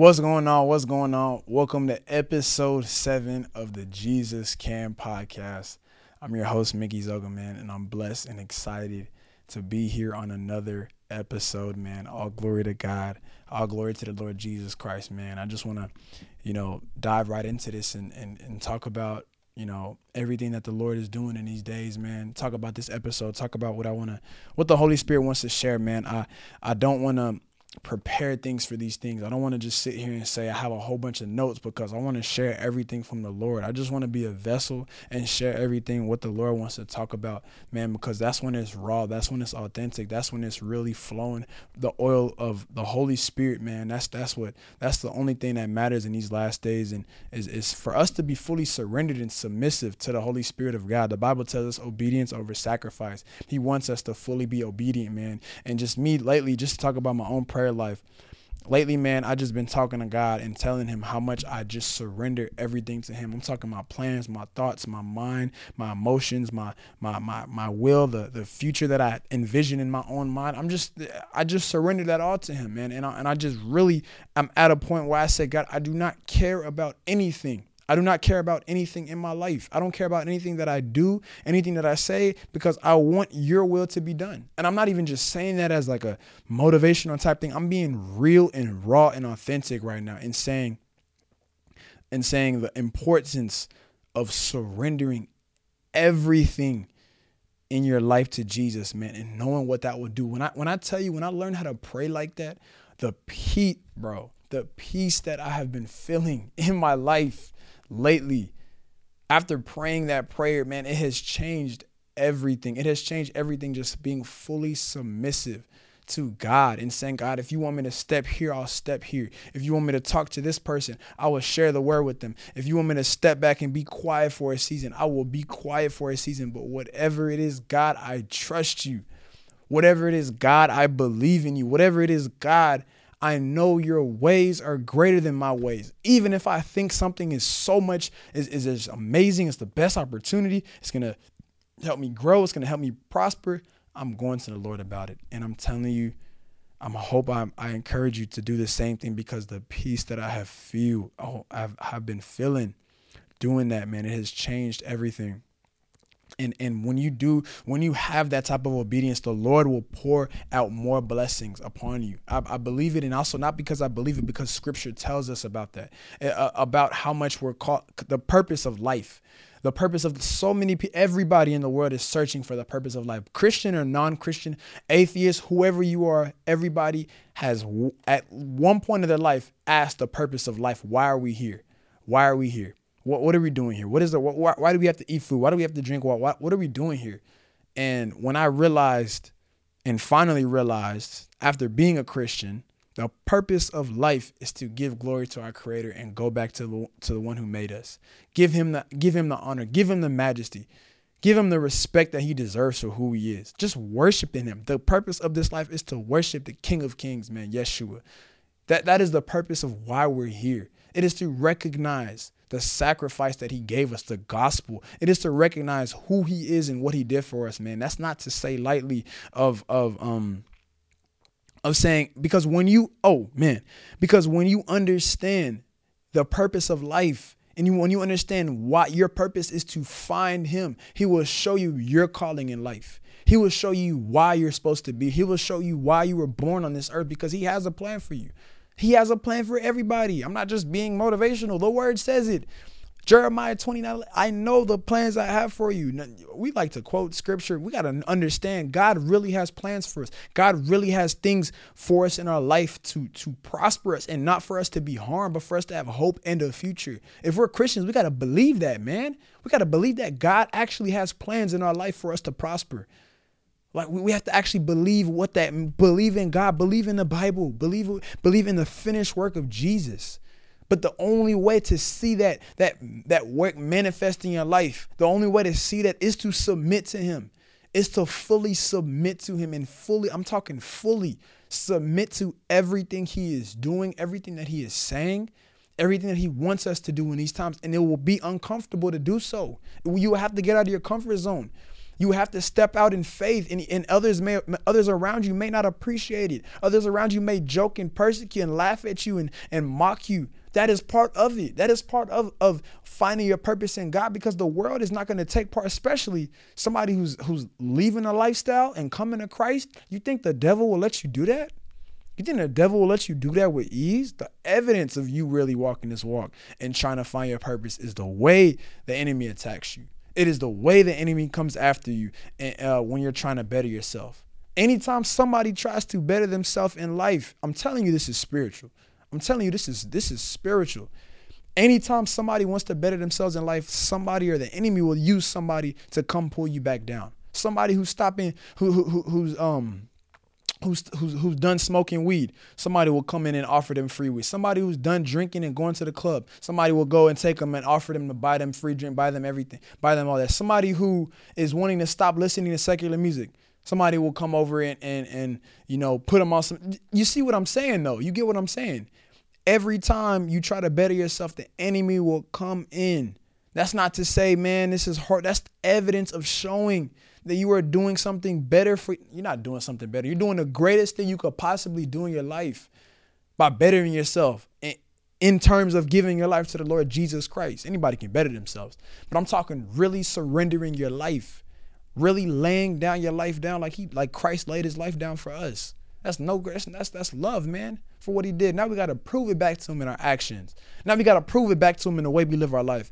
What's going on? What's going on? Welcome to episode seven of the Jesus Can podcast. I'm your host, Mickey Zogaman, and I'm blessed and excited to be here on another episode, man. All glory to God. All glory to the Lord Jesus Christ, man. I just want to, you know, dive right into this and, and, and talk about, you know, everything that the Lord is doing in these days, man. Talk about this episode. Talk about what I want to, what the Holy Spirit wants to share, man. I, I don't want to, prepare things for these things. I don't want to just sit here and say I have a whole bunch of notes because I want to share everything from the Lord. I just want to be a vessel and share everything what the Lord wants to talk about, man, because that's when it's raw, that's when it's authentic, that's when it's really flowing the oil of the Holy Spirit, man. That's that's what that's the only thing that matters in these last days and is is for us to be fully surrendered and submissive to the Holy Spirit of God. The Bible tells us obedience over sacrifice. He wants us to fully be obedient, man. And just me lately just to talk about my own prayer life lately, man, I just been talking to God and telling him how much I just surrender everything to him. I'm talking my plans, my thoughts, my mind, my emotions, my my my my will, the the future that I envision in my own mind. I'm just I just surrender that all to him, man. And I, and I just really I'm at a point where I say, God, I do not care about anything I do not care about anything in my life. I don't care about anything that I do, anything that I say, because I want your will to be done. And I'm not even just saying that as like a motivational type thing. I'm being real and raw and authentic right now and saying and saying the importance of surrendering everything in your life to Jesus, man, and knowing what that will do. When I when I tell you, when I learned how to pray like that, the peace, bro, the peace that I have been feeling in my life lately after praying that prayer, man, it has changed everything. It has changed everything just being fully submissive to God and saying, God, if you want me to step here, I'll step here. If you want me to talk to this person, I will share the word with them. If you want me to step back and be quiet for a season, I will be quiet for a season. But whatever it is, God, I trust you. Whatever it is, God, I believe in you. Whatever it is, God, I know your ways are greater than my ways. Even if I think something is so much, is, is, amazing, it's the best opportunity, it's going to help me grow, it's going to help me prosper, I'm going to the Lord about it. And I'm telling you, I'm hope I, I encourage you to do the same thing because the peace that I have feel, oh, I've, I've been feeling doing that, man, it has changed everything and and when you do when you have that type of obedience the lord will pour out more blessings upon you. I, I believe it and also not because i believe it because scripture tells us about that uh, about how much we're called the purpose of life the purpose of so many people everybody in the world is searching for the purpose of life christian or non-christian atheist whoever you are everybody has at one point of their life asked the purpose of life why are we here? Why are we here what what are we doing here? What is the why, why do we have to eat food? Why do we have to drink water? Why, what are we doing here? And when I realized and finally realized after being a Christian, the purpose of life is to give glory to our creator and go back to the, to the one who made us. Give him the give him the honor, give him the majesty. Give him the respect that he deserves for who he is. Just worshiping him. The purpose of this life is to worship the King of Kings, man, Yeshua. That that is the purpose of why we're here. It is to recognize the sacrifice that he gave us, the gospel. It is to recognize who he is and what he did for us, man. That's not to say lightly of of um of saying because when you oh man, because when you understand the purpose of life and you, when you understand why your purpose is to find him, he will show you your calling in life. He will show you why you're supposed to be. He will show you why you were born on this earth because he has a plan for you. He has a plan for everybody. I'm not just being motivational. The word says it. Jeremiah 29, I know the plans I have for you. We like to quote scripture. We got to understand God really has plans for us. God really has things for us in our life to, to prosper us and not for us to be harmed, but for us to have hope and a future. If we're Christians, we got to believe that, man. We got to believe that God actually has plans in our life for us to prosper. Like we have to actually believe what that believe in God, believe in the Bible, believe believe in the finished work of Jesus. But the only way to see that that that work manifest in your life, the only way to see that is to submit to him. Is to fully submit to him and fully, I'm talking fully submit to everything he is doing, everything that he is saying, everything that he wants us to do in these times. And it will be uncomfortable to do so. You will have to get out of your comfort zone. You have to step out in faith, and, and others may others around you may not appreciate it. Others around you may joke and persecute and laugh at you and, and mock you. That is part of it. That is part of, of finding your purpose in God because the world is not going to take part, especially somebody who's who's leaving a lifestyle and coming to Christ. You think the devil will let you do that? You think the devil will let you do that with ease? The evidence of you really walking this walk and trying to find your purpose is the way the enemy attacks you. It is the way the enemy comes after you and, uh, when you're trying to better yourself. Anytime somebody tries to better themselves in life, I'm telling you this is spiritual. I'm telling you this is this is spiritual. Anytime somebody wants to better themselves in life, somebody or the enemy will use somebody to come pull you back down. Somebody who's stopping, who, who who's um who's, who's who's done smoking weed, somebody will come in and offer them free weed. Somebody who's done drinking and going to the club, somebody will go and take them and offer them to buy them free drink, buy them everything, buy them all that. Somebody who is wanting to stop listening to secular music, somebody will come over and and and you know put them on some. You see what I'm saying though? You get what I'm saying? Every time you try to better yourself, the enemy will come in. That's not to say, man, this is hard. That's evidence of showing that you are doing something better for you're not doing something better. You're doing the greatest thing you could possibly do in your life by bettering yourself in, in terms of giving your life to the Lord Jesus Christ. Anybody can better themselves. But I'm talking really surrendering your life, really laying down your life down like he like Christ laid his life down for us. That's no that's that's, love, man, for what he did. Now we got to prove it back to him in our actions. Now we got to prove it back to him in the way we live our life.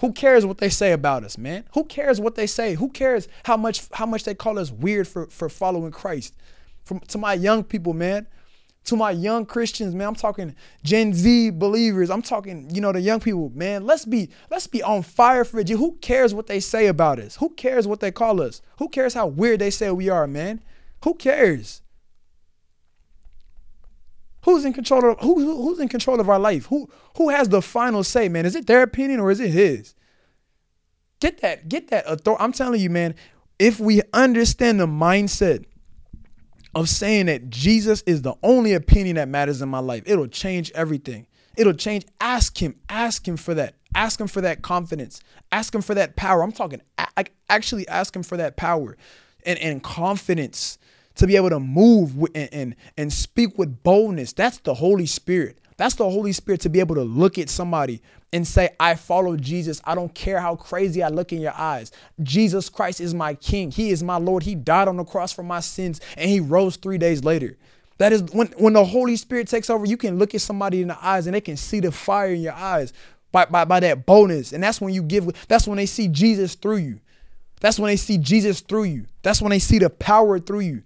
Who cares what they say about us, man? Who cares what they say? Who cares how much how much they call us weird for for following Christ? From to my young people, man, to my young Christians, man, I'm talking Gen Z believers. I'm talking, you know, the young people, man. Let's be let's be on fire for you. Who cares what they say about us? Who cares what they call us? Who cares how weird they say we are, man? Who cares? Who's in control of who, who's in control of our life? Who who has the final say, man? Is it their opinion or is it his? Get that, get that authority. I'm telling you, man, if we understand the mindset of saying that Jesus is the only opinion that matters in my life, it'll change everything. It'll change. Ask him, ask him for that. Ask him for that confidence. Ask him for that power. I'm talking actually ask him for that power and, and confidence to be able to move and, and, and speak with boldness. That's the Holy Spirit. That's the Holy Spirit to be able to look at somebody and say, I follow Jesus. I don't care how crazy I look in your eyes. Jesus Christ is my King. He is my Lord. He died on the cross for my sins and he rose three days later. That is when, when the Holy Spirit takes over, you can look at somebody in the eyes and they can see the fire in your eyes by, by, by that boldness. And that's when you give, that's when they see Jesus through you. That's when they see Jesus through you. That's when they see the power through you.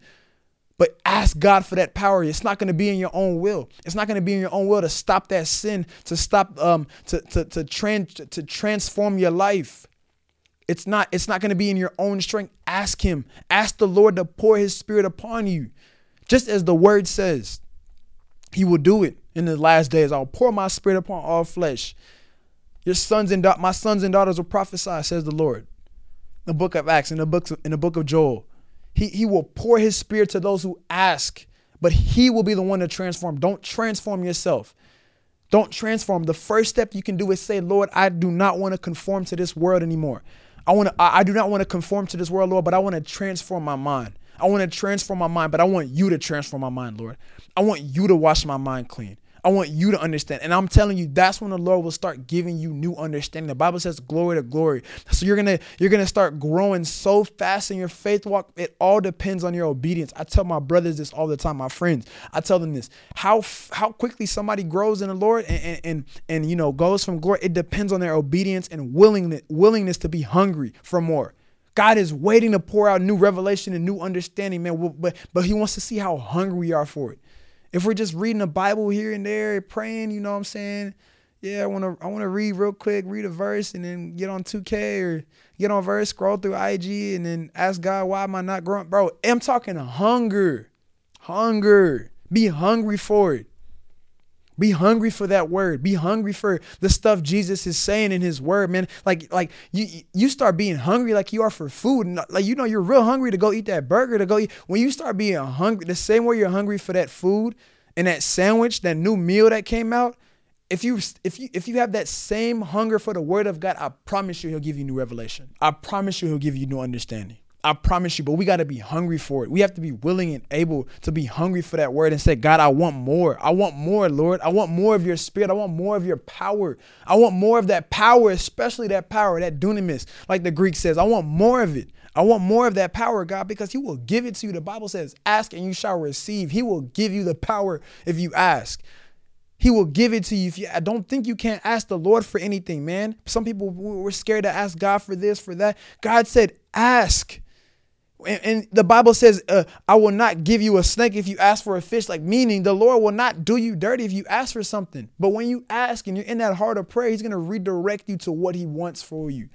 But ask God for that power. It's not going to be in your own will. It's not going to be in your own will to stop that sin, to stop um to to to trans to transform your life. It's not it's not going to be in your own strength. Ask him. Ask the Lord to pour his spirit upon you. Just as the word says, he will do it in the last days. I'll pour my spirit upon all flesh. Your sons and da- my sons and daughters will prophesy, says the Lord. The book of Acts, in the books, in the book of Joel. He, he will pour his spirit to those who ask, but he will be the one to transform. Don't transform yourself. Don't transform. The first step you can do is say, Lord, I do not want to conform to this world anymore. I want to I, I do not want to conform to this world, Lord, but I want to transform my mind. I want to transform my mind, but I want you to transform my mind, Lord. I want you to wash my mind clean. I want you to understand. And I'm telling you, that's when the Lord will start giving you new understanding. The Bible says glory to glory. So you're gonna you're gonna start growing so fast in your faith walk. It all depends on your obedience. I tell my brothers this all the time, my friends. I tell them this. How how quickly somebody grows in the Lord and and and, and you know goes from glory, it depends on their obedience and willingness willingness to be hungry for more. God is waiting to pour out new revelation and new understanding, man. But but He wants to see how hungry we are for it. If we're just reading the Bible here and there, praying, you know what I'm saying? Yeah, I want to I want to read real quick, read a verse and then get on 2K or get on verse, scroll through IG and then ask God why am I not growing? Bro, I'm talking hunger. Hunger. Be hungry for it. Be hungry for that word. Be hungry for the stuff Jesus is saying in his word, man. Like like you you start being hungry like you are for food and like you know you're real hungry to go eat that burger to go eat. When you start being hungry the same way you're hungry for that food and that sandwich, that new meal that came out, if you if you if you have that same hunger for the word of God, I promise you he'll give you new revelation. I promise you he'll give you new understanding. I promise you, but we got to be hungry for it. We have to be willing and able to be hungry for that word and say, God, I want more. I want more, Lord. I want more of your spirit. I want more of your power. I want more of that power, especially that power, that dunamis, like the Greek says. I want more of it. I want more of that power, God, because He will give it to you. The Bible says, ask and you shall receive. He will give you the power if you ask. He will give it to you. If you, I don't think you can't ask the Lord for anything, man. Some people were scared to ask God for this, for that. God said, ask. And, the Bible says, uh, I will not give you a snake if you ask for a fish. Like, meaning the Lord will not do you dirty if you ask for something. But when you ask and you're in that heart of prayer, He's going to redirect you to what He wants for you.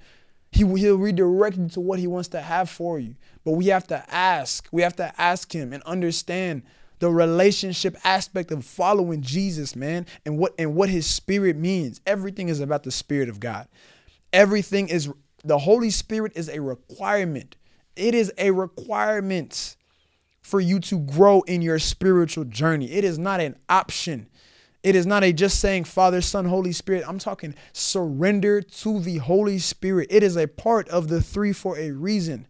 He, he'll redirect you to what He wants to have for you. But we have to ask. We have to ask Him and understand the relationship aspect of following Jesus, man, and what and what his spirit means. Everything is about the spirit of God. Everything is the Holy Spirit is a requirement it is a requirement for you to grow in your spiritual journey. It is not an option. It is not a just saying Father, Son, Holy Spirit. I'm talking surrender to the Holy Spirit. It is a part of the three for a reason.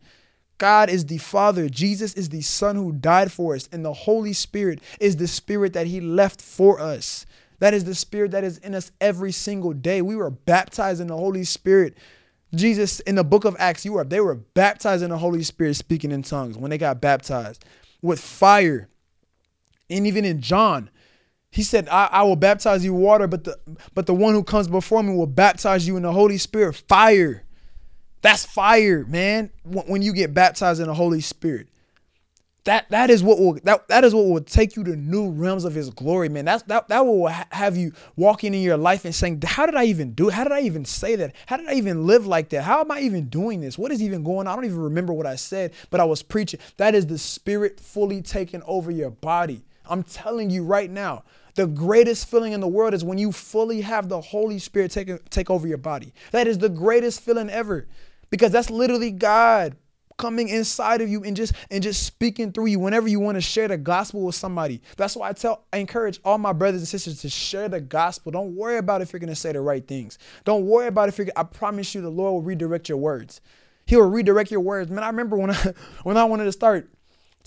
God is the Father, Jesus is the Son who died for us, and the Holy Spirit is the Spirit that He left for us. That is the Spirit that is in us every single day. We were baptized in the Holy Spirit Jesus in the book of Acts, you were they were baptized in the Holy Spirit, speaking in tongues when they got baptized with fire. And even in John, he said, I, I will baptize you water, but the but the one who comes before me will baptize you in the Holy Spirit, fire. That's fire, man. When you get baptized in the Holy Spirit that that is what will that, that is what will take you to new realms of his glory man. That's that, that will ha- have you walking in your life and saying how did i even do it how did i even say that? How did i even live like that? How am i even doing this? What is even going on? I don't even remember what i said but i was preaching. That is the spirit fully taking over your body. I'm telling you right now the greatest feeling in the world is when you fully have the holy spirit take, take over your body. That is the greatest feeling ever because that's literally god coming inside of you and just and just speaking through you whenever you want to share the gospel with somebody. That's why I tell I encourage all my brothers and sisters to share the gospel. Don't worry about if you're going to say the right things. Don't worry about if you're I promise you the Lord will redirect your words. He will redirect your words. Man, I remember when I when I wanted to start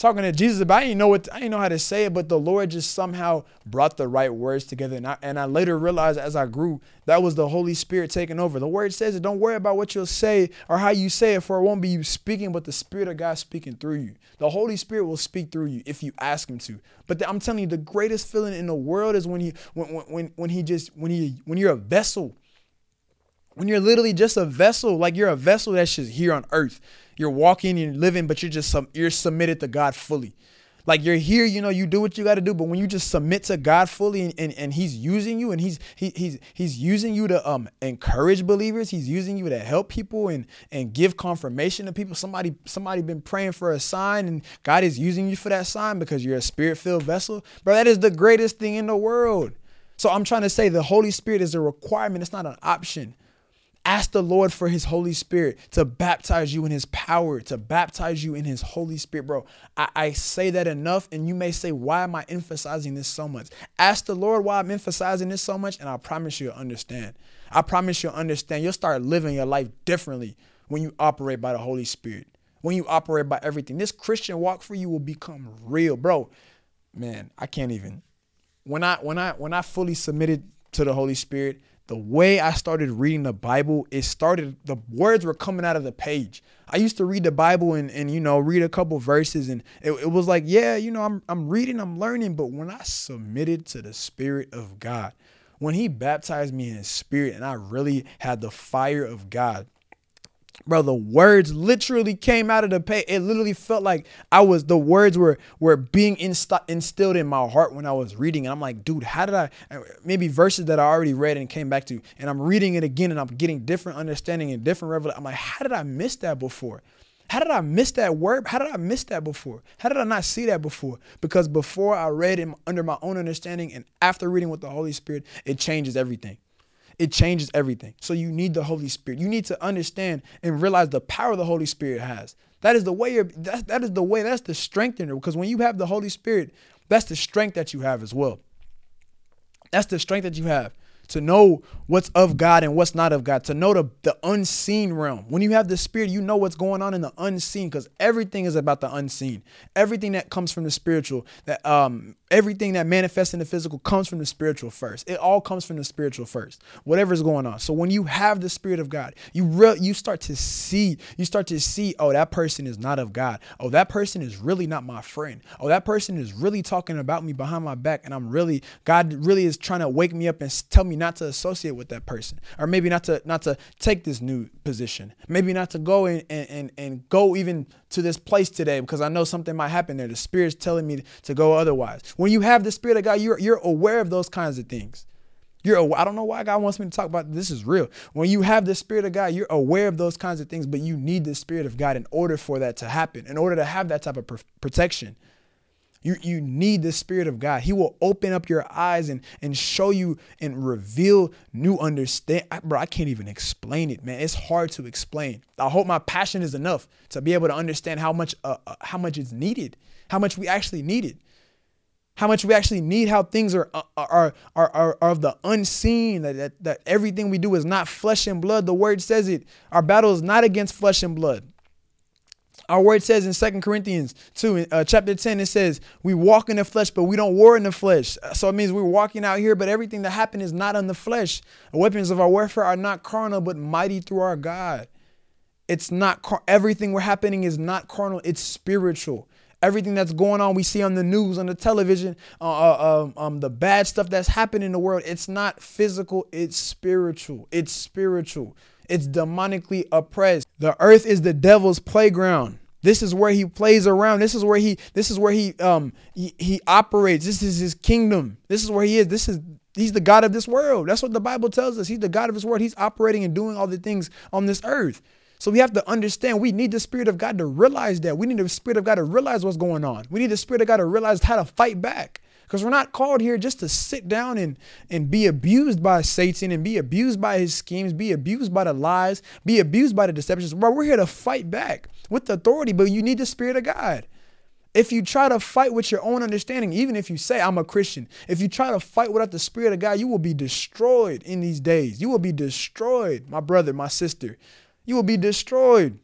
talking to Jesus about. I didn't know what I didn't know how to say it, but the Lord just somehow brought the right words together. And I, and I later realized as I grew that was the Holy Spirit taking over. The word says it. Don't worry about what you'll say or how you say it, for it won't be you speaking, but the Spirit of God speaking through you. The Holy Spirit will speak through you if you ask Him to. But the, I'm telling you, the greatest feeling in the world is when he when when when he just when he when you're a vessel. When you're literally just a vessel, like you're a vessel that's just here on earth you're walking, you're living, but you're just you're submitted to God fully. Like you're here, you know, you do what you got to do, but when you just submit to God fully and, and, and He's using you and He's he, He's He's using you to um encourage believers, He's using you to help people and and give confirmation to people. Somebody somebody been praying for a sign and God is using you for that sign because you're a spirit-filled vessel. Bro, that is the greatest thing in the world. So I'm trying to say the Holy Spirit is a requirement, it's not an option. Ask the Lord for his Holy Spirit to baptize you in his power, to baptize you in his Holy Spirit, bro. I, I, say that enough, and you may say, Why am I emphasizing this so much? Ask the Lord why I'm emphasizing this so much, and I promise you'll understand. I promise you'll understand. You'll start living your life differently when you operate by the Holy Spirit, when you operate by everything. This Christian walk for you will become real, bro. Man, I can't even. When I when I when I fully submitted to the Holy Spirit, the way I started reading the Bible, it started, the words were coming out of the page. I used to read the Bible and, and you know, read a couple verses and it, it was like, yeah, you know, I'm, I'm reading, I'm learning. But when I submitted to the Spirit of God, when He baptized me in His Spirit and I really had the fire of God, bro the words literally came out of the page it literally felt like i was the words were were being inst- instilled in my heart when i was reading and i'm like dude how did i maybe verses that i already read and came back to and i'm reading it again and i'm getting different understanding and different revelation i'm like how did i miss that before how did I miss that word? How did I miss that before? How did I not see that before? Because before I read it under my own understanding and after reading with the Holy Spirit, it changes everything it changes everything. So you need the Holy Spirit. You need to understand and realize the power the Holy Spirit has. That is the way you're that, that is the way, that's the strength in it. Because when you have the Holy Spirit, that's the strength that you have as well. That's the strength that you have to know what's of God and what's not of God, to know the, the unseen realm. When you have the spirit, you know what's going on in the unseen because everything is about the unseen. Everything that comes from the spiritual, that um everything that manifests in the physical comes from the spiritual first. It all comes from the spiritual first. Whatever's going on. So when you have the spirit of God, you real you start to see, you start to see, oh, that person is not of God. Oh, that person is really not my friend. Oh, that person is really talking about me behind my back and I'm really God really is trying to wake me up and tell me not to associate with that person. Or maybe not to not to take this new position. Maybe not to go and and and go even to this place today because I know something might happen there. The spirit's telling me to go otherwise. When you have the spirit of God, you're you're aware of those kinds of things. You're I don't know why God wants me to talk about this is real. When you have the spirit of God, you're aware of those kinds of things, but you need the spirit of God in order for that to happen. In order to have that type of protection. You, you need the Spirit of God. He will open up your eyes and, and show you and reveal new understand. Bro, I can't even explain it, man. It's hard to explain. I hope my passion is enough to be able to understand how much uh, uh, how much is needed, how much we actually need it, how much we actually need how things are uh, are are are, are of the unseen. That, that that everything we do is not flesh and blood. The Word says it. Our battle is not against flesh and blood. Our word says in Second Corinthians 2, uh, chapter 10, it says, We walk in the flesh, but we don't war in the flesh. So it means we're walking out here, but everything that happened is not in the flesh. The weapons of our warfare are not carnal, but mighty through our God. It's not, car- everything we're happening is not carnal, it's spiritual. Everything that's going on, we see on the news, on the television, uh, uh, um, um, the bad stuff that's happening in the world, it's not physical, it's spiritual. It's spiritual. It's demonically oppressed. The earth is the devil's playground. This is where he plays around. This is where he this is where he um he, he operates. This is his kingdom. This is where he is. This is he's the God of this world. That's what the Bible tells us. He's the God of this world. He's operating and doing all the things on this earth. So we have to understand we need the Spirit of God to realize that. We need the Spirit of God to realize what's going on. We need the Spirit of God to realize how to fight back. Because we're not called here just to sit down and, and be abused by Satan and be abused by his schemes, be abused by the lies, be abused by the deceptions. Bro, we're here to fight back with authority, but you need the Spirit of God. If you try to fight with your own understanding, even if you say, I'm a Christian, if you try to fight without the Spirit of God, you will be destroyed in these days. You will be destroyed, my brother, my sister. You will be destroyed.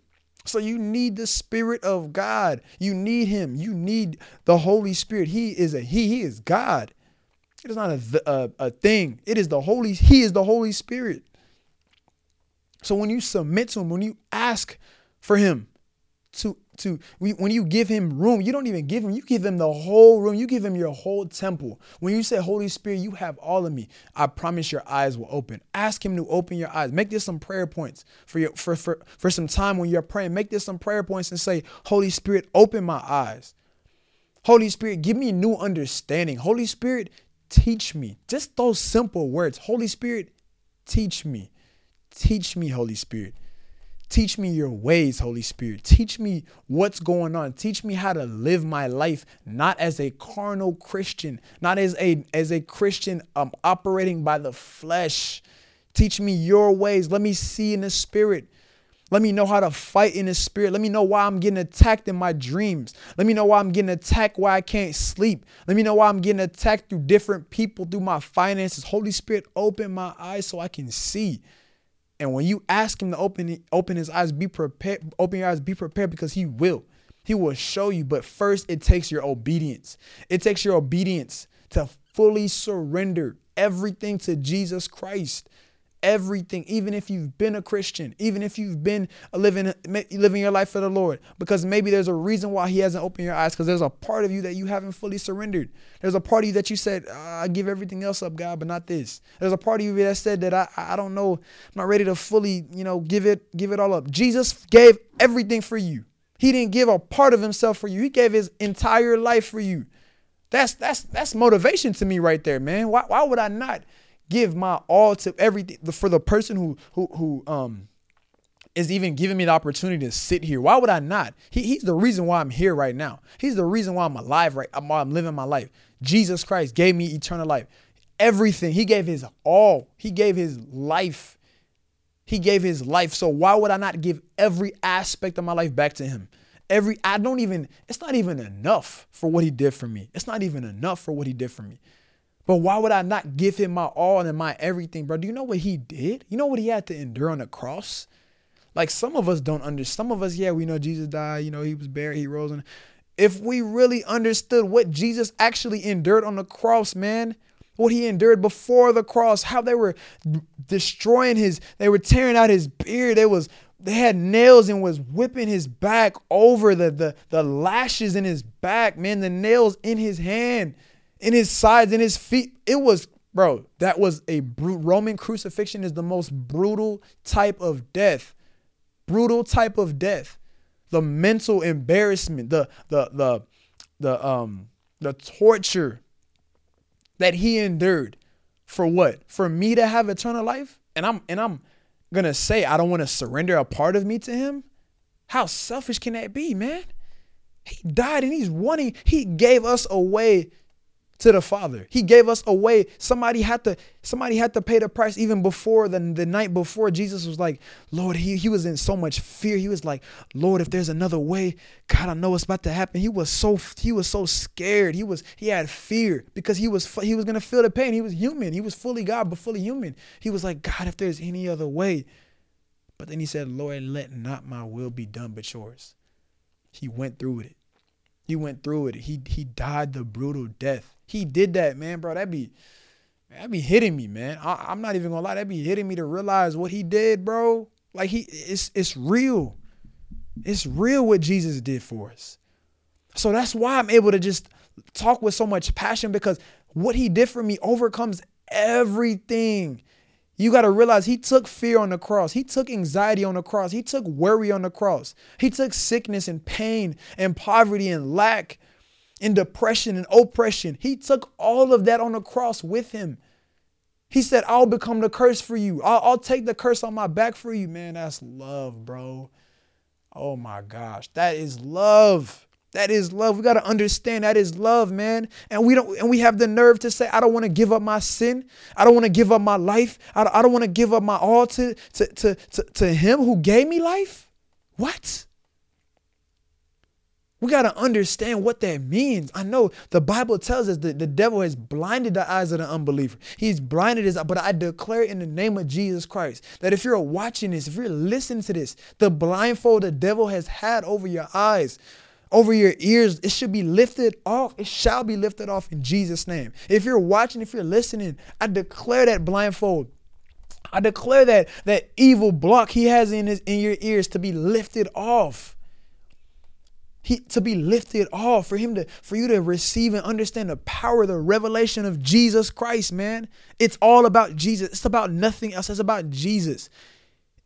So you need the Spirit of God. You need Him. You need the Holy Spirit. He is a He. He is God. It is not a, a, a thing. It is the Holy. He is the Holy Spirit. So when you submit to Him, when you ask for Him to to when you give him room, you don't even give him, you give him the whole room, you give him your whole temple. When you say, Holy Spirit, you have all of me, I promise your eyes will open. Ask him to open your eyes. Make this some prayer points for your for for, for some time when you're praying. Make this some prayer points and say, Holy Spirit, open my eyes. Holy Spirit, give me new understanding. Holy Spirit, teach me. Just those simple words. Holy Spirit, teach me. Teach me, Holy Spirit. Teach me your ways, Holy Spirit. Teach me what's going on. Teach me how to live my life not as a carnal Christian, not as a as a Christian um, operating by the flesh. Teach me your ways. Let me see in the spirit. Let me know how to fight in the spirit. Let me know why I'm getting attacked in my dreams. Let me know why I'm getting attacked why I can't sleep. Let me know why I'm getting attacked through different people, through my finances. Holy Spirit, open my eyes so I can see. And when you ask him to open open his eyes, be prepared, open your eyes, be prepared because he will. He will show you, but first it takes your obedience. It takes your obedience to fully surrender everything to Jesus Christ everything, even if you've been a Christian, even if you've been living living your life for the Lord, because maybe there's a reason why He hasn't opened your eyes, because there's a part of you that you haven't fully surrendered. There's a part of you that you said, ah, I give everything else up, God, but not this. There's a part of you that said that I I don't know, I'm not ready to fully, you know, give it give it all up. Jesus gave everything for you. He didn't give a part of himself for you. He gave his entire life for you. That's that's that's motivation to me right there, man. Why why would I not give my all to everything for the person who who who um is even giving me the opportunity to sit here. Why would I not? He, he's the reason why I'm here right now. He's the reason why I'm alive right why I'm living my life. Jesus Christ gave me eternal life. Everything. He gave his all. He gave his life. He gave his life. So why would I not give every aspect of my life back to him? Every I don't even it's not even enough for what he did for me. It's not even enough for what he did for me. But why would I not give him my all and my everything, bro? Do you know what he did? You know what he had to endure on the cross? Like some of us don't understand. Some of us, yeah, we know Jesus died, you know, he was buried, he rose. And if we really understood what Jesus actually endured on the cross, man, what he endured before the cross, how they were destroying his, they were tearing out his beard, they was they had nails and was whipping his back over the the the lashes in his back, man, the nails in his hand in his sides, in his feet. It was, bro, that was a brute. Roman crucifixion is the most brutal type of death. Brutal type of death. The mental embarrassment, the the the the um the torture that he endured for what? For me to have eternal life? And I'm and I'm gonna say I don't want to surrender a part of me to him? How selfish can that be, man? He died and he's wanting, he gave us away to the Father. He gave us away. Somebody had to somebody had to pay the price even before the, the night before Jesus was like, Lord, he, he was in so much fear. He was like, Lord, if there's another way, God, I know what's about to happen. He was so he was so scared. He was he had fear because he was he was to feel the pain. He was human. He was fully God but fully human. He was like, God, if there's any other way. But then he said, Lord, let not my will be done but yours. He went through with it. He went through it. He he died the brutal death he did that, man, bro. That be that be hitting me, man. I, am not even gonna lie, that be hitting me to realize what he did, bro. Like he it's it's real. It's real what Jesus did for us. So that's why I'm able to just talk with so much passion because what he did for me overcomes everything. You got to realize he took fear on the cross. He took anxiety on the cross. He took worry on the cross. He took sickness and pain and poverty and lack and depression and oppression. He took all of that on the cross with him. He said, I'll become the curse for you. I'll, I'll, take the curse on my back for you. Man, that's love, bro. Oh my gosh. That is love. That is love. We got to understand that is love, man. And we don't and we have the nerve to say, I don't want to give up my sin. I don't want to give up my life. I don't, I don't want to give up my all to, to, to, to, to him who gave me life. What? We got to understand what that means. I know the Bible tells us that the devil has blinded the eyes of the unbeliever. He's blinded his, but I declare in the name of Jesus Christ that if you're watching this, if you're listening to this, the blindfold the devil has had over your eyes, over your ears, it should be lifted off. It shall be lifted off in Jesus' name. If you're watching, if you're listening, I declare that blindfold I declare that that evil block he has in his in your ears to be lifted off he, to be lifted off, for him to for you to receive and understand the power, the revelation of Jesus Christ, man. It's all about Jesus. It's about nothing else. It's about Jesus.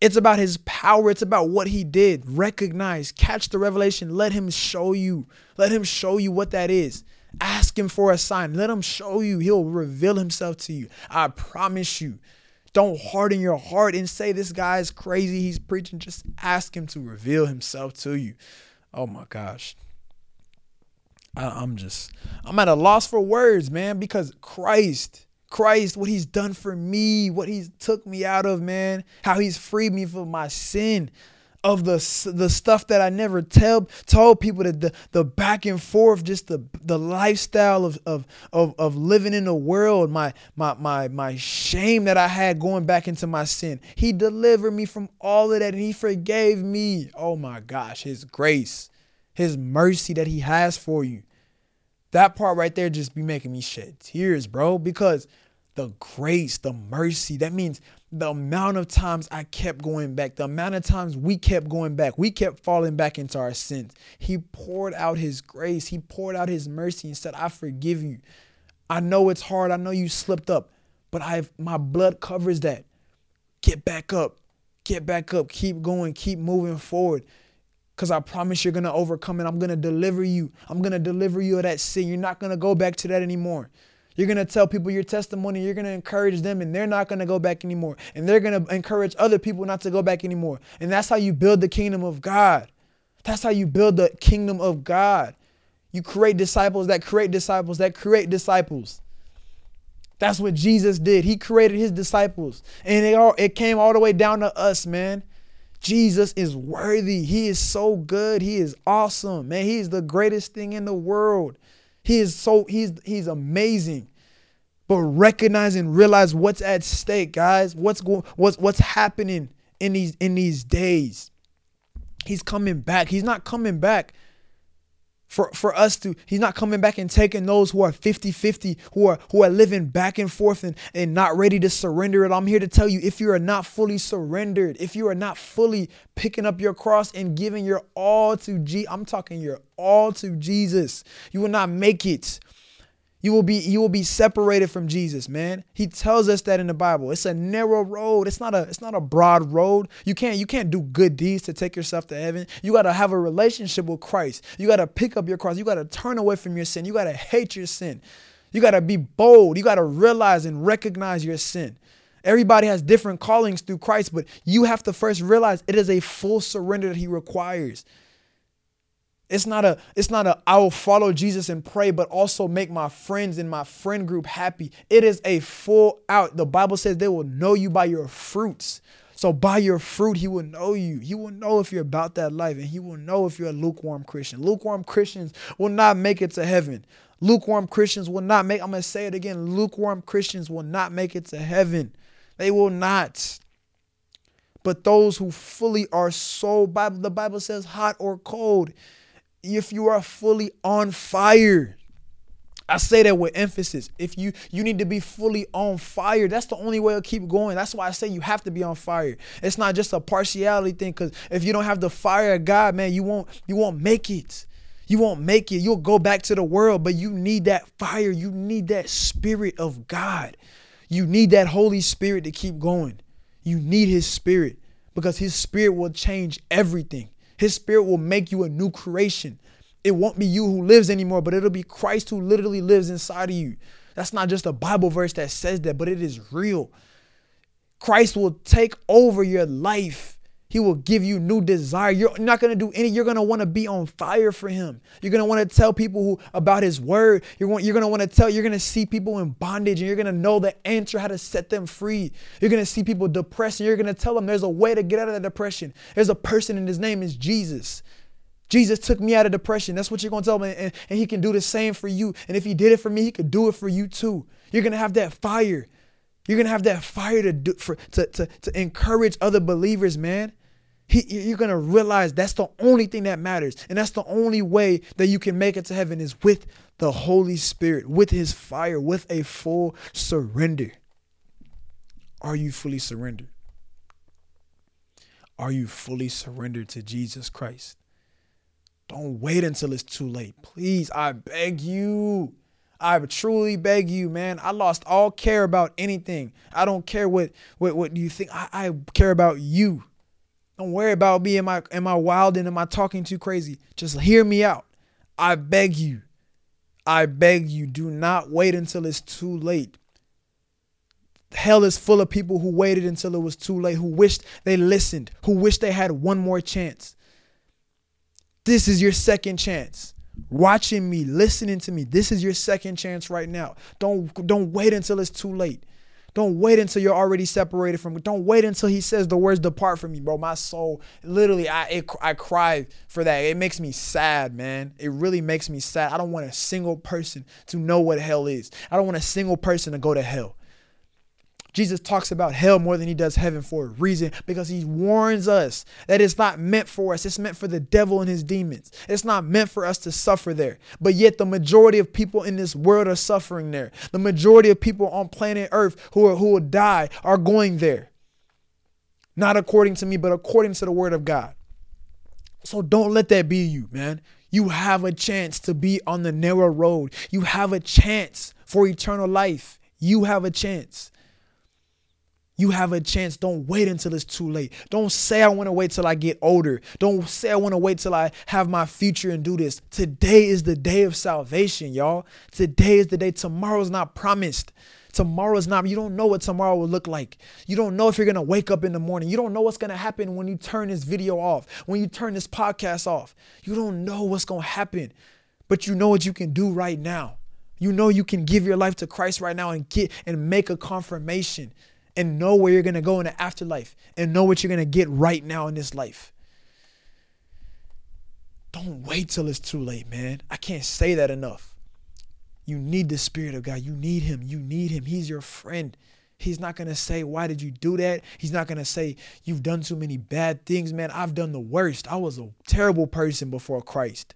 It's about his power. It's about what he did. Recognize, catch the revelation. Let him show you. Let him show you what that is. Ask him for a sign. Let him show you. He'll reveal himself to you. I promise you. Don't harden your heart and say this guy is crazy. He's preaching. Just ask him to reveal himself to you. Oh my gosh. I, am just, I'm at a loss for words, man, because Christ, Christ, what he's done for me, what he's took me out of, man, how he's freed me from my sin, of the the stuff that I never tell told people that the the back and forth, just the the lifestyle of of of, of living in the world, my my my my shame that I had going back into my sin. He delivered me from all of that and he forgave me. Oh my gosh, his grace, his mercy that he has for you. That part right there just be making me shed tears, bro, because the grace, the mercy, that means the amount of times I kept going back, the amount of times we kept going back, we kept falling back into our sins. He poured out his grace, he poured out his mercy and said, I forgive you. I know it's hard, I know you slipped up, but I've my blood covers that. Get back up. Get back up. Keep going. Keep moving forward. Because I promise you're going to overcome it. I'm going to deliver you. I'm going to deliver you of that sin. You're not going to go back to that anymore. You're going to tell people your testimony. You're going to encourage them, and they're not going to go back anymore. And they're going to encourage other people not to go back anymore. And that's how you build the kingdom of God. That's how you build the kingdom of God. You create disciples that create disciples that create disciples. That's what Jesus did. He created his disciples. And it all it came all the way down to us, man. Jesus is worthy. He is so good. He is awesome. Man, he is the greatest thing in the world. He is so he's he's amazing. but recognize and realize what's at stake, guys. What's going what's what's happening in these in these days. He's coming back. He's not coming back for, for us to he's not coming back and taking those who are 50-50 who are who are living back and forth and, and not ready to surrender it. I'm here to tell you if you are not fully surrendered if you are not fully picking up your cross and giving your all to G, i'm talking your all to jesus. You will not make it you will be you will be separated from Jesus, man. He tells us that in the Bible. It's a narrow road. It's not a it's not a broad road. You can't you can't do good deeds to take yourself to heaven. You got to have a relationship with Christ. You got to pick up your cross. You got to turn away from your sin. You got to hate your sin. You got to be bold. You got to realize and recognize your sin. Everybody has different callings through Christ, but you have to first realize it is a full surrender that he requires. It's not a it's not a I will follow Jesus and pray but also make my friends in my friend group happy. It is a full out. The Bible says they will know you by your fruits. So by your fruit he will know you. He will know if you're about that life and he will know if you're a lukewarm Christian. Lukewarm Christians will not make it to heaven. Lukewarm Christians will not make I'm going to say it again. Lukewarm Christians will not make it to heaven. They will not. But those who fully are so Bible the Bible says hot or cold if you are fully on fire. I say that with emphasis. If you you need to be fully on fire, that's the only way to keep going. That's why I say you have to be on fire. It's not just a partiality thing. Cause if you don't have the fire of God, man, you won't you won't make it. You won't make it. You'll go back to the world, but you need that fire. You need that spirit of God. You need that Holy Spirit to keep going. You need His Spirit because His Spirit will change everything. His spirit will make you a new creation. It won't be you who lives anymore, but it'll be Christ who literally lives inside of you. That's not just a Bible verse that says that, but it is real. Christ will take over your life. He will give you new desire. You're not going to do any, you're going to want to be on fire for him. You're going to want to tell people who about his word. You're you're going to want to tell, you're going to see people in bondage and you're going to know the answer how to set them free. You're going to see people depressed and you're going to tell them there's a way to get out of that depression. There's a person and his name is Jesus. Jesus took me out of depression. That's what you're going to tell me. And, and he can do the same for you. And if he did it for me, he could do it for you too. You're going to have that fire. You're going to have that fire to do for to, to, to encourage other believers, man. He, you're going to realize that's the only thing that matters. And that's the only way that you can make it to heaven is with the Holy Spirit, with his fire, with a full surrender. Are you fully surrendered? Are you fully surrendered to Jesus Christ? Don't wait until it's too late. Please, I beg you. I truly beg you, man. I lost all care about anything. I don't care what what, what you think. I, I care about you. Don't worry about me. Am I am I wild and am I talking too crazy? Just hear me out. I beg you. I beg you, do not wait until it's too late. Hell is full of people who waited until it was too late, who wished they listened, who wished they had one more chance. This is your second chance. Watching me, listening to me. This is your second chance right now. Don't don't wait until it's too late. Don't wait until you're already separated from. Don't wait until he says the words "depart from me," bro. My soul, literally, I it, I cry for that. It makes me sad, man. It really makes me sad. I don't want a single person to know what hell is. I don't want a single person to go to hell. Jesus talks about hell more than he does heaven for a reason because he warns us that it's not meant for us. It's meant for the devil and his demons. It's not meant for us to suffer there. But yet, the majority of people in this world are suffering there. The majority of people on planet Earth who, are, who will die are going there. Not according to me, but according to the word of God. So don't let that be you, man. You have a chance to be on the narrow road. You have a chance for eternal life. You have a chance. You have a chance. Don't wait until it's too late. Don't say I want to wait till I get older. Don't say I want to wait till I have my future and do this. Today is the day of salvation, y'all. Today is the day. Tomorrow's not promised. Tomorrow's not, you don't know what tomorrow will look like. You don't know if you're gonna wake up in the morning. You don't know what's gonna happen when you turn this video off, when you turn this podcast off. You don't know what's gonna happen, but you know what you can do right now. You know you can give your life to Christ right now and get and make a confirmation and know where you're going to go in the afterlife and know what you're going to get right now in this life. Don't wait till it's too late, man. I can't say that enough. You need the Spirit of God. You need Him. You need Him. He's your friend. He's not going to say, Why did you do that? He's not going to say, You've done too many bad things, man. I've done the worst. I was a terrible person before Christ.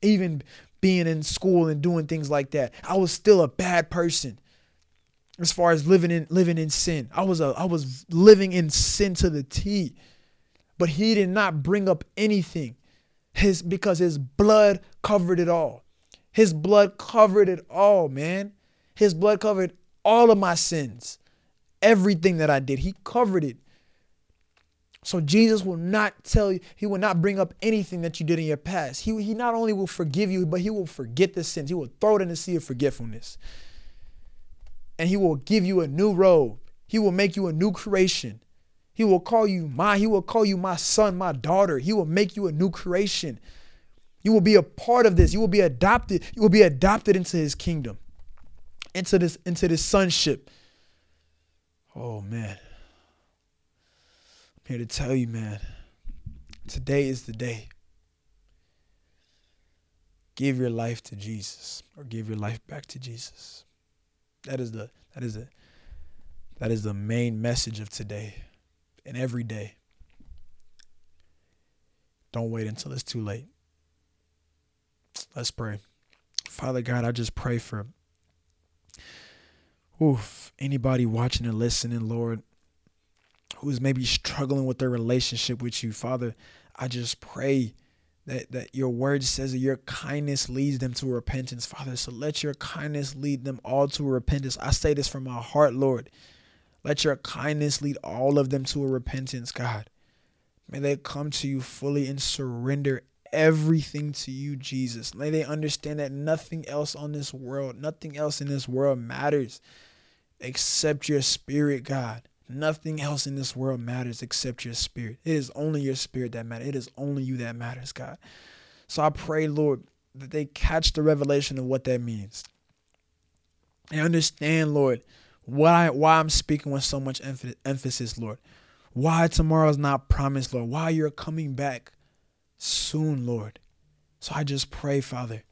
Even being in school and doing things like that, I was still a bad person as far as living in living in sin. I was a I was living in sin to the T. But he did not bring up anything. His because his blood covered it all. His blood covered it all, man. His blood covered all of my sins. Everything that I did, he covered it. So Jesus will not tell you, he will not bring up anything that you did in your past. He, he not only will forgive you, but he will forget the sins. He will throw it in the sea of forgetfulness and he will give you a new robe. He will make you a new creation. He will call you my, he will call you my son, my daughter. He will make you a new creation. You will be a part of this. You will be adopted. You will be adopted into his kingdom. Into this, into this sonship. Oh man. I'm here to tell you, man. Today is the day. Give your life to Jesus or give your life back to Jesus. That is the that is the that is the main message of today and every day. Don't wait until it's too late. Let's pray. Father God, I just pray for oof, anybody watching and listening, Lord, who's maybe struggling with their relationship with you. Father, I just pray that, that your word says that your kindness leads them to repentance, Father. So let your kindness lead them all to repentance. I say this from my heart, Lord. Let your kindness lead all of them to a repentance, God. May they come to you fully and surrender everything to you, Jesus. May they understand that nothing else on this world, nothing else in this world matters except your spirit, God. Nothing else in this world matters except your spirit. It is only your spirit that matters. It is only you that matters, God. So I pray, Lord, that they catch the revelation of what that means. And understand, Lord, why why I'm speaking with so much emphasis, Lord. Why tomorrow is not promised, Lord. Why you're coming back soon, Lord. So I just pray, Father,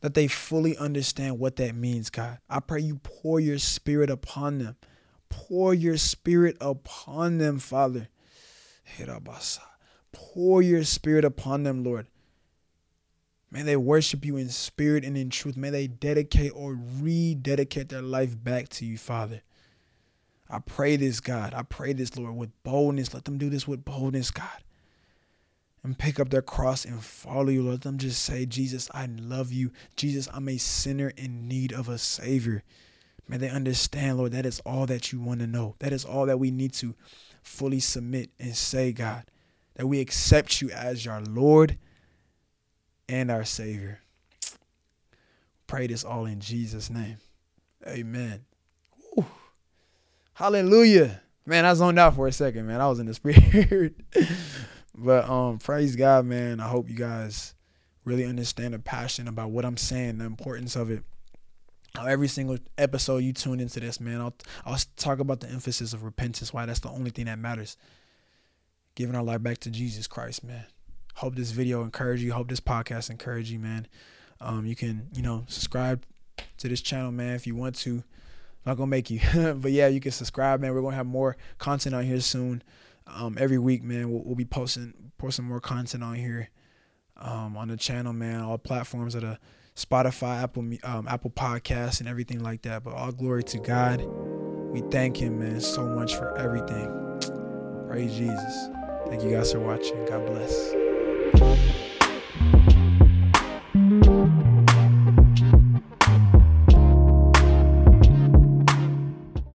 that they fully understand what that means, God. I pray you pour your spirit upon them pour your spirit upon them, Father. Pour your spirit upon them, Lord. May they worship you in spirit and in truth. May they dedicate or rededicate their life back to you, Father. I pray this, God. I pray this, Lord, with boldness. Let them do this with boldness, God. And pick up their cross and follow you. Let them just say, Jesus, I love you. Jesus, I'm a sinner in need of a Savior. May they understand, Lord, that is all that you want to know. That is all that we need to fully submit and say, God, that we accept you as our Lord and our Savior. Pray this all in Jesus' name. Amen. Whew. Hallelujah. Man, I zoned out for a second, man. I was in the spirit. but um, praise God, man. I hope you guys really understand the passion about what I'm saying, the importance of it every single episode you tune into this, man, I'll I'll talk about the emphasis of repentance. Why that's the only thing that matters. Giving our life back to Jesus Christ, man. Hope this video encourage you. Hope this podcast encourage you, man. Um, you can you know subscribe to this channel, man, if you want to. not gonna make you, but yeah, you can subscribe, man. We're gonna have more content on here soon. Um, every week, man, we'll, we'll be posting posting more content on here, um, on the channel, man. All platforms that are Spotify, Apple um, Apple Podcasts, and everything like that. But all glory to God. We thank Him, man, so much for everything. Praise Jesus. Thank you guys for watching. God bless.